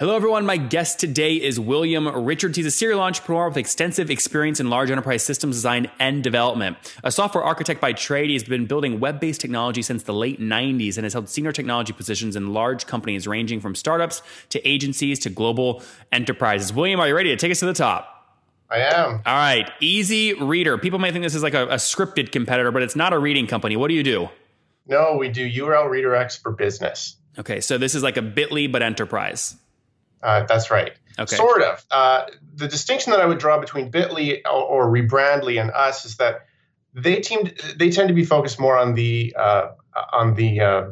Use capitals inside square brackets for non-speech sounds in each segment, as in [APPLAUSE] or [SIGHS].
Hello, everyone. My guest today is William Richards. He's a serial entrepreneur with extensive experience in large enterprise systems design and development. A software architect by trade, he's been building web based technology since the late 90s and has held senior technology positions in large companies ranging from startups to agencies to global enterprises. William, are you ready to take us to the top? I am. All right. EasyRedir. People may think this is like a, a scripted competitor, but it's not a reading company. What do you do? No, we do URL redirects for business. Okay. So this is like a Bitly, but enterprise. Uh, that's right. Okay. Sort of. Uh, the distinction that I would draw between Bitly or, or Rebrandly and us is that they team they tend to be focused more on the uh, on the uh,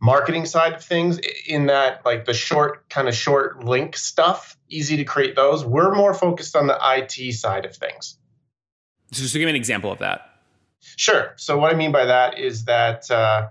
marketing side of things. In that, like the short kind of short link stuff, easy to create those. We're more focused on the IT side of things. So, so give me an example of that. Sure. So what I mean by that is that uh,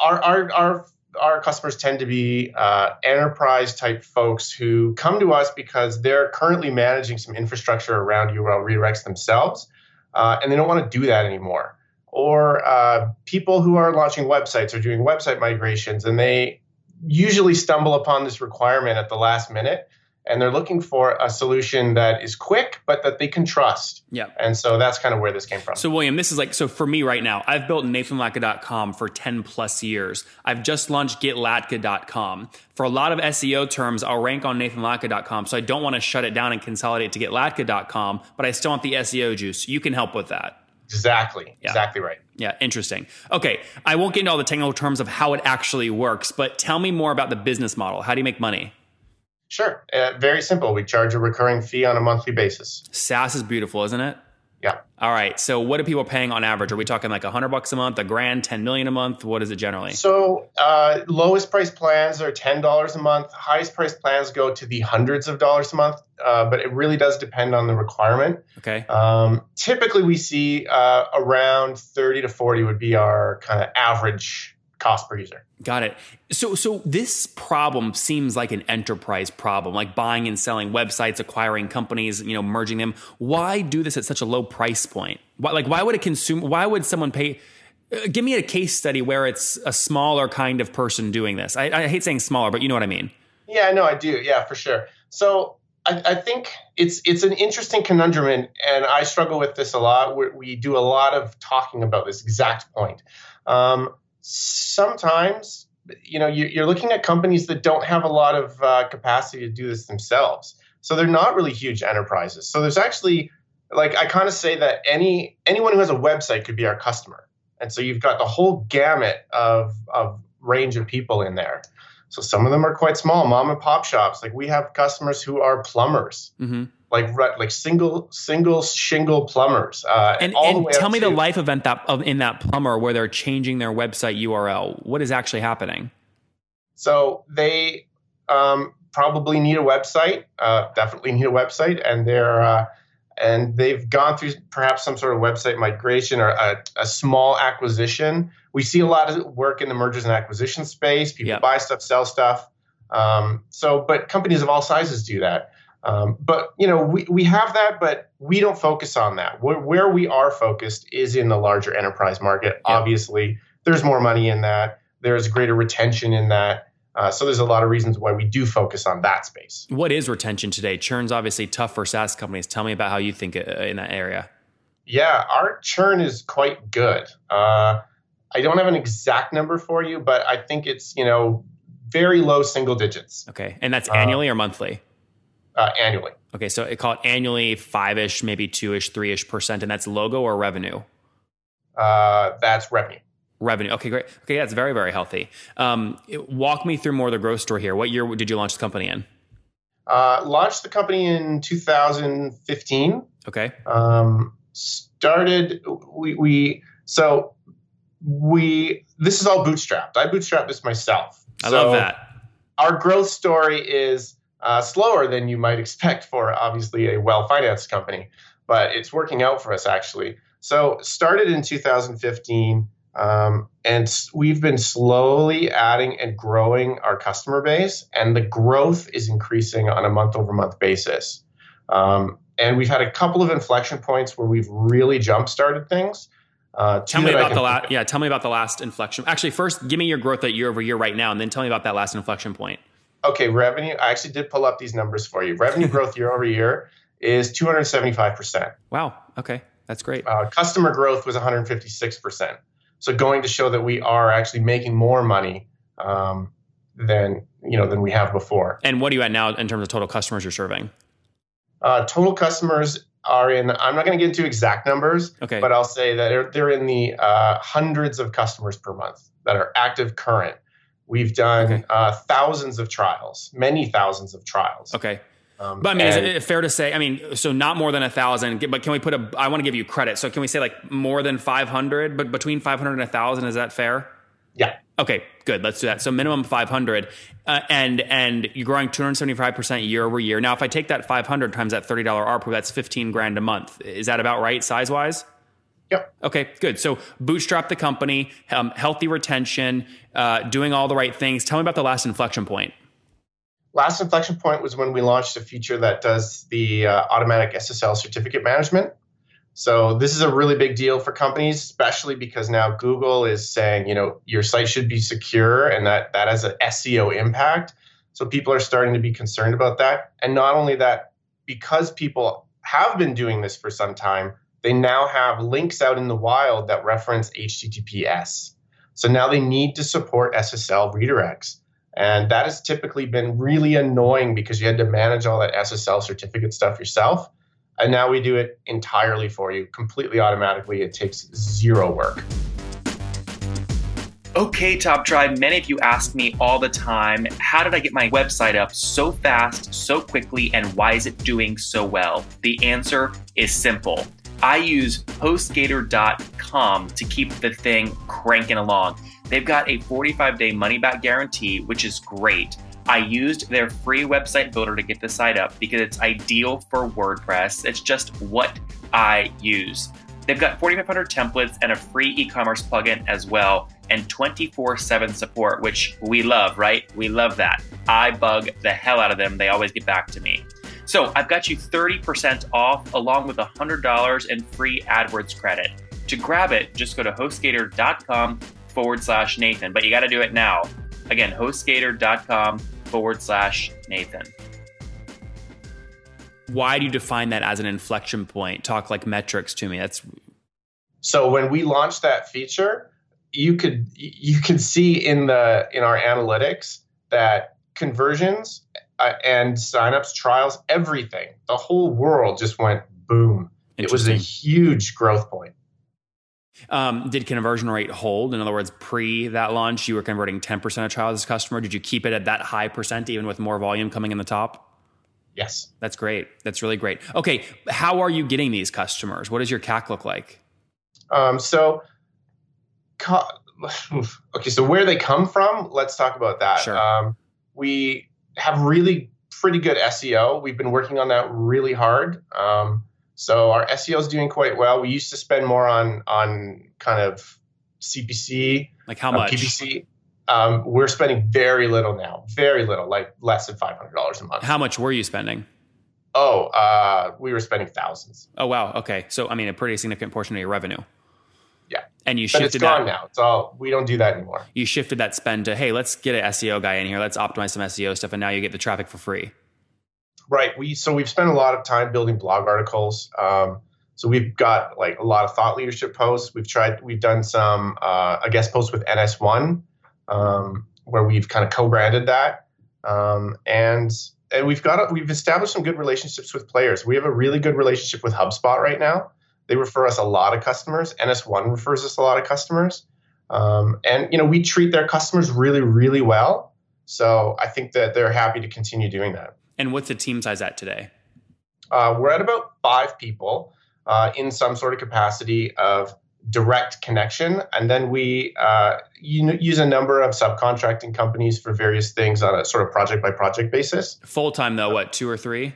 our our our our customers tend to be uh, enterprise type folks who come to us because they're currently managing some infrastructure around URL redirects themselves, uh, and they don't want to do that anymore. Or uh, people who are launching websites or doing website migrations, and they usually stumble upon this requirement at the last minute and they're looking for a solution that is quick but that they can trust. Yeah. And so that's kind of where this came from. So William, this is like so for me right now. I've built nathanlatka.com for 10 plus years. I've just launched getlatka.com. For a lot of SEO terms, I'll rank on nathanlatka.com, so I don't want to shut it down and consolidate to getlatka.com, but I still want the SEO juice. You can help with that. Exactly. Yeah. Exactly right. Yeah, interesting. Okay, I won't get into all the technical terms of how it actually works, but tell me more about the business model. How do you make money? Sure. Uh, very simple. We charge a recurring fee on a monthly basis. SaaS is beautiful, isn't it? Yeah. All right. So, what are people paying on average? Are we talking like a hundred bucks a month, a grand, ten million a month? What is it generally? So, uh, lowest price plans are ten dollars a month. Highest price plans go to the hundreds of dollars a month, uh, but it really does depend on the requirement. Okay. Um, typically, we see uh, around thirty to forty would be our kind of average cost per user. Got it. So so this problem seems like an enterprise problem, like buying and selling websites, acquiring companies, you know, merging them. Why do this at such a low price point? Why, like why would a consumer why would someone pay uh, give me a case study where it's a smaller kind of person doing this. I, I hate saying smaller, but you know what I mean. Yeah, no, I do. Yeah, for sure. So I, I, think it's it's an interesting conundrum, and, and I struggle with this a lot. We, we do a lot of talking about this exact point. Um, sometimes you know you're looking at companies that don't have a lot of uh, capacity to do this themselves. So they're not really huge enterprises. So there's actually like i kind of say that any anyone who has a website could be our customer. And so you've got the whole gamut of of range of people in there. So some of them are quite small mom and pop shops. Like we have customers who are plumbers. Mm-hmm like like single single shingle plumbers. Uh, and, and tell me to, the life event that of, in that plumber where they're changing their website URL. What is actually happening? So they um, probably need a website. Uh, definitely need a website, and they're uh, and they've gone through perhaps some sort of website migration or a, a, small acquisition. We see a lot of work in the mergers and acquisition space. People yep. buy stuff, sell stuff. Um, so, but companies of all sizes do that. Um, but you know, we, we have that, but we don't focus on that. Where, where we are focused is in the larger enterprise market. Yeah. Obviously, there's more money in that. There's greater retention in that. Uh, so there's a lot of reasons why we do focus on that space. What is retention today? Churn's obviously tough for SaaS companies. Tell me about how you think uh, in that area. Yeah, our churn is quite good. Uh, I don't have an exact number for you, but I think it's you know very low single digits. Okay, and that's annually or monthly? Uh, annually. Okay, so it call it annually five ish, maybe two ish, three ish percent, and that's logo or revenue. Uh, that's revenue. Revenue. Okay, great. Okay, that's very, very healthy. Um, walk me through more of the growth story here. What year did you launch the company in? Uh, launched the company in 2015. Okay. Um, started we, we so we this is all bootstrapped. I bootstrapped this myself. I So love that. Our growth story is uh, slower than you might expect for obviously a well financed company, but it's working out for us actually. So started in 2015. Um, and we've been slowly adding and growing our customer base, and the growth is increasing on a month over month basis. Um, and we've had a couple of inflection points where we've really jump started things. Uh, Tell me about the last. Yeah, tell me about the last inflection. Actually, first, give me your growth rate year over year right now, and then tell me about that last inflection point. Okay, revenue. I actually did pull up these numbers for you. Revenue [LAUGHS] growth year over year is 275%. Wow. Okay, that's great. Uh, customer growth was 156%. So going to show that we are actually making more money um, than you know than we have before. And what are you at now in terms of total customers you're serving? Uh, total customers are in. I'm not going to get into exact numbers, Okay. but I'll say that they're, they're in the uh, hundreds of customers per month that are active current. We've done Okay. uh, thousands of trials, many thousands of trials. Okay. Um, But I mean, is it fair to say? I mean, so not more than a thousand. But can we put a? I want to give you credit. So can we say like more than five hundred? But between five hundred and a thousand, is that fair? yeah. Okay, good. Let's do that. So minimum 500, uh, and and you're growing 275 percent year over year. Now, if I take that 500 times that 30 dollar ARPU, that's 15 grand a month. Is that about right, size wise? Yep. Okay, good. So bootstrap the company, um, healthy retention, uh, doing all the right things. Tell me about the last inflection point. Last inflection point was when we launched a feature that does the uh, automatic SSL certificate management. So this is a really big deal for companies, especially because now Google is saying, you know, your site should be secure, and that that has an SEO impact. So people are starting to be concerned about that. And not only that, because people have been doing this for some time, they now have links out in the wild that reference HTTPS. So now they need to support SSL redirects. And that has typically been really annoying because you had to manage all that SSL certificate stuff yourself. And now we do it entirely for you, completely automatically. It takes zero work. Okay, Top Tribe, many of you ask me all the time how did I get my website up so fast, so quickly, and why is it doing so well? The answer is simple. I use HostGator.com to keep the thing cranking along. They've got a 45 day money back guarantee, which is great. I used their free website builder to get the site up because it's ideal for WordPress. It's just what I use. They've got 4,500 templates and a free e commerce plugin as well, and 24 7 support, which we love, right? We love that. I bug the hell out of them. They always get back to me. So I've got you 30% off along with $100 in free AdWords credit. To grab it, just go to hostgator.com forward slash Nathan, but you got to do it now. Again, hostgator.com forward slash Nathan. Why do you define that as an inflection point? Talk like metrics to me. That's So when we launched that feature, you could you could see in the in our analytics that conversions uh, and signups, trials, everything, the whole world just went boom. It was a huge growth point. Um, did conversion rate hold? In other words, pre that launch, you were converting 10% of trials as customer. Did you keep it at that high percent, even with more volume coming in the top? Yes. That's great. That's really great. Okay, how are you getting these customers? What does your CAC look like? Um, so, co- [SIGHS] okay, so where they come from, let's talk about that. Sure. Um, we have really pretty good SEO. We've been working on that really hard. Um, so our SEO is doing quite well. We used to spend more on on kind of CPC, Like how uh, much? PPC. Um, we're spending very little now, very little, like less than five hundred dollars a month. How much were you spending? oh, uh, we were spending thousands, Oh wow. Okay, so I mean, a pretty significant portion of your revenue. And you but it's shifted gone that. now. It's all we don't do that anymore. You shifted that spend to hey, let's get an SEO guy in here. Let's optimize some SEO stuff, and now you get the traffic for free. Right. We so we've spent a lot of time building blog articles. Um, so we've got like a lot of thought leadership posts. We've tried. We've done some uh, a guest post with NS1, um, where we've kind of co-branded that, um, and and we've got a, we've established some good relationships with players. We have a really good relationship with HubSpot right now. They refer us a lot of customers. NS1 refers us a lot of customers. Um, and you know, we treat their customers really, really well. So I think that they're happy to continue doing that. And what's the team size at today? Uh, we're at about five people uh, in some sort of capacity of direct connection, and then we uh, use a number of subcontracting companies for various things on a sort of project by project basis. Full time though, what two or three?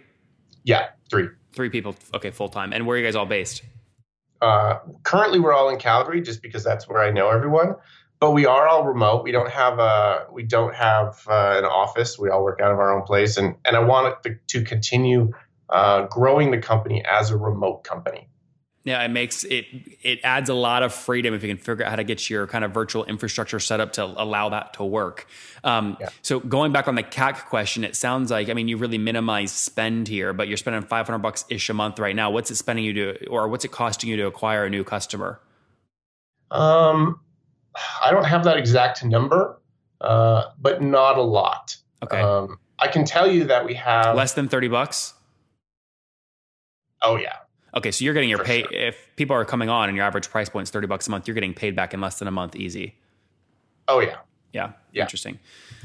Yeah, three. Three people. Okay, full time. And where are you guys all based? Uh, currently, we're all in Calgary, just because that's where I know everyone. But we are all remote. We don't have a we don't have uh, an office. We all work out of our own place, and and I want to, to continue uh, growing the company as a remote company. Yeah, it makes it it adds a lot of freedom if you can figure out how to get your kind of virtual infrastructure set up to allow that to work. Um, yeah. So going back on the CAC question, it sounds like I mean you really minimize spend here, but you're spending 500 bucks ish a month right now. What's it spending you to, or what's it costing you to acquire a new customer? Um, I don't have that exact number, uh, but not a lot. Okay. Um, I can tell you that we have less than 30 bucks. Oh yeah. Okay, so you're getting your pay sure. if people are coming on and your average price point is 30 bucks a month, you're getting paid back in less than a month easy. Oh yeah. Yeah. yeah. Interesting.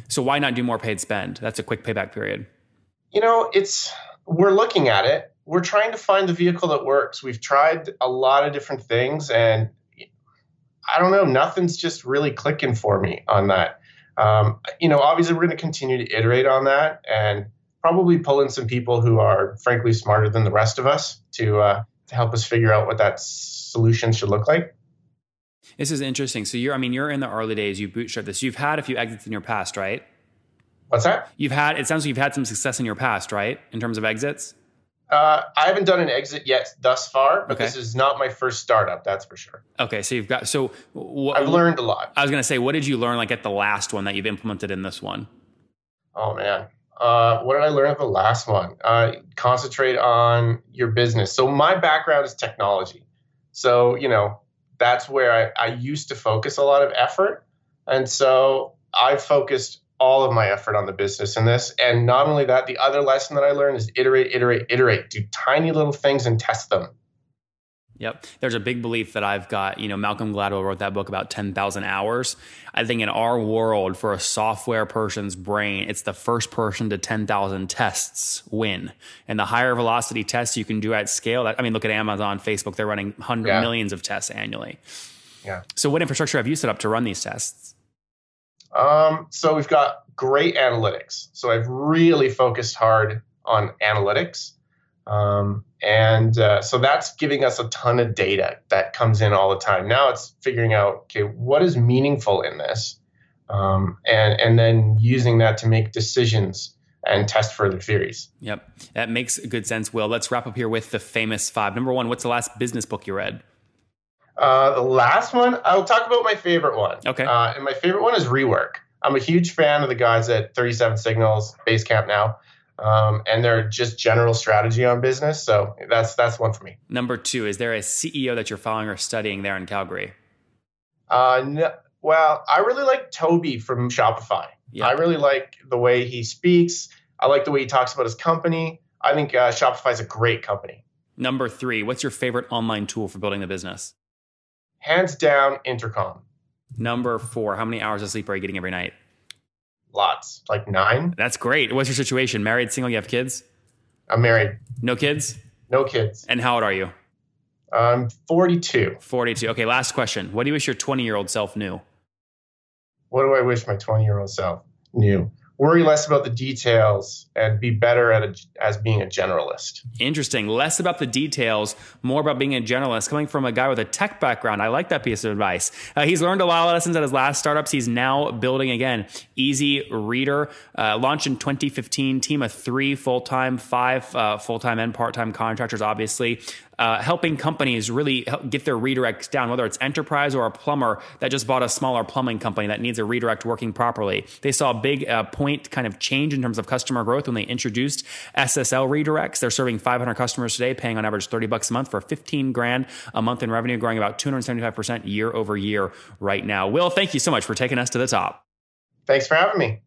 So why not do more paid spend? That's a quick payback period. You know, it's we're looking at it. We're trying to find the vehicle that works. We've tried a lot of different things and I don't know, nothing's just really clicking for me on that. Um, you know, obviously we're going to continue to iterate on that and probably pull in some people who are frankly smarter than the rest of us to uh, to help us figure out what that solution should look like. This is interesting. So you're, I mean, you're in the early days. You bootstrap this. You've had a few exits in your past, right? What's that? You've had. It sounds like you've had some success in your past, right? In terms of exits. Uh, I haven't done an exit yet thus far, but okay. this is not my first startup. That's for sure. Okay, so you've got so wh- I've learned a lot. I was going to say, what did you learn like at the last one that you've implemented in this one? Oh man, uh, what did I learn at the last one? Uh, concentrate on your business. So my background is technology. So, you know, that's where I, I used to focus a lot of effort. And so I've focused all of my effort on the business in this. And not only that, the other lesson that I learned is iterate, iterate, iterate. Do tiny little things and test them. Yep. There's a big belief that I've got, you know, Malcolm Gladwell wrote that book about 10,000 hours. I think in our world, for a software person's brain, it's the first person to 10,000 tests win. And the higher velocity tests you can do at scale, that, I mean, look at Amazon, Facebook, they're running hundred yeah. millions of tests annually. Yeah. So what infrastructure have you set up to run these tests? Um, so we've got great analytics. So I've really focused hard on analytics. Um, and uh, so that's giving us a ton of data that comes in all the time. Now it's figuring out, okay, what is meaningful in this? Um, and, and then using that to make decisions and test further theories. Yep. That makes good sense, Will. Let's wrap up here with the famous five. Number one, what's the last business book you read? Uh, the last one, I'll talk about my favorite one. Okay. Uh, and my favorite one is Rework. I'm a huge fan of the guys at 37 Signals, Basecamp now um, and their just general strategy on business. So that's that's one for me. Number two, is there a CEO that you're following or studying there in Calgary? Uh, no, well, I really like Tobi from Shopify. Yeah. I really like the way he speaks. I like the way he talks about his company. I think uh, Shopify is a great company. Number three, what's your favorite online tool for building a business? Hands down, Intercom. Number four, how many hours of sleep are you getting every night? Lots, like nine. That's great. What's your situation? Married, single? You have kids? I'm married. No kids? No kids. And how old are you? I'm 42. 42. Okay, last question. What do you wish your 20 year old self knew? What do I wish my 20 year old self knew? Worry less about the details and be better at a, as being a generalist. Interesting. Less about the details, more about being a generalist. Coming from a guy with a tech background, I like that piece of advice. Uh, he's learned a lot of lessons at his last startups. He's now building again. EasyRedir, uh, launched in 2015. Team of three full time, five uh, full time and part time contractors. Obviously, uh, helping companies really get their redirects down, whether it's enterprise or a plumber that just bought a smaller plumbing company that needs a redirect working properly. They saw a big uh, point kind of change in terms of customer growth when they introduced SSL redirects. They're serving 500 customers today, paying on average 30 bucks a month for 15 grand a month in revenue, growing about 275% year over year right now. Will, thank you so much for taking us to the top. Thanks for having me.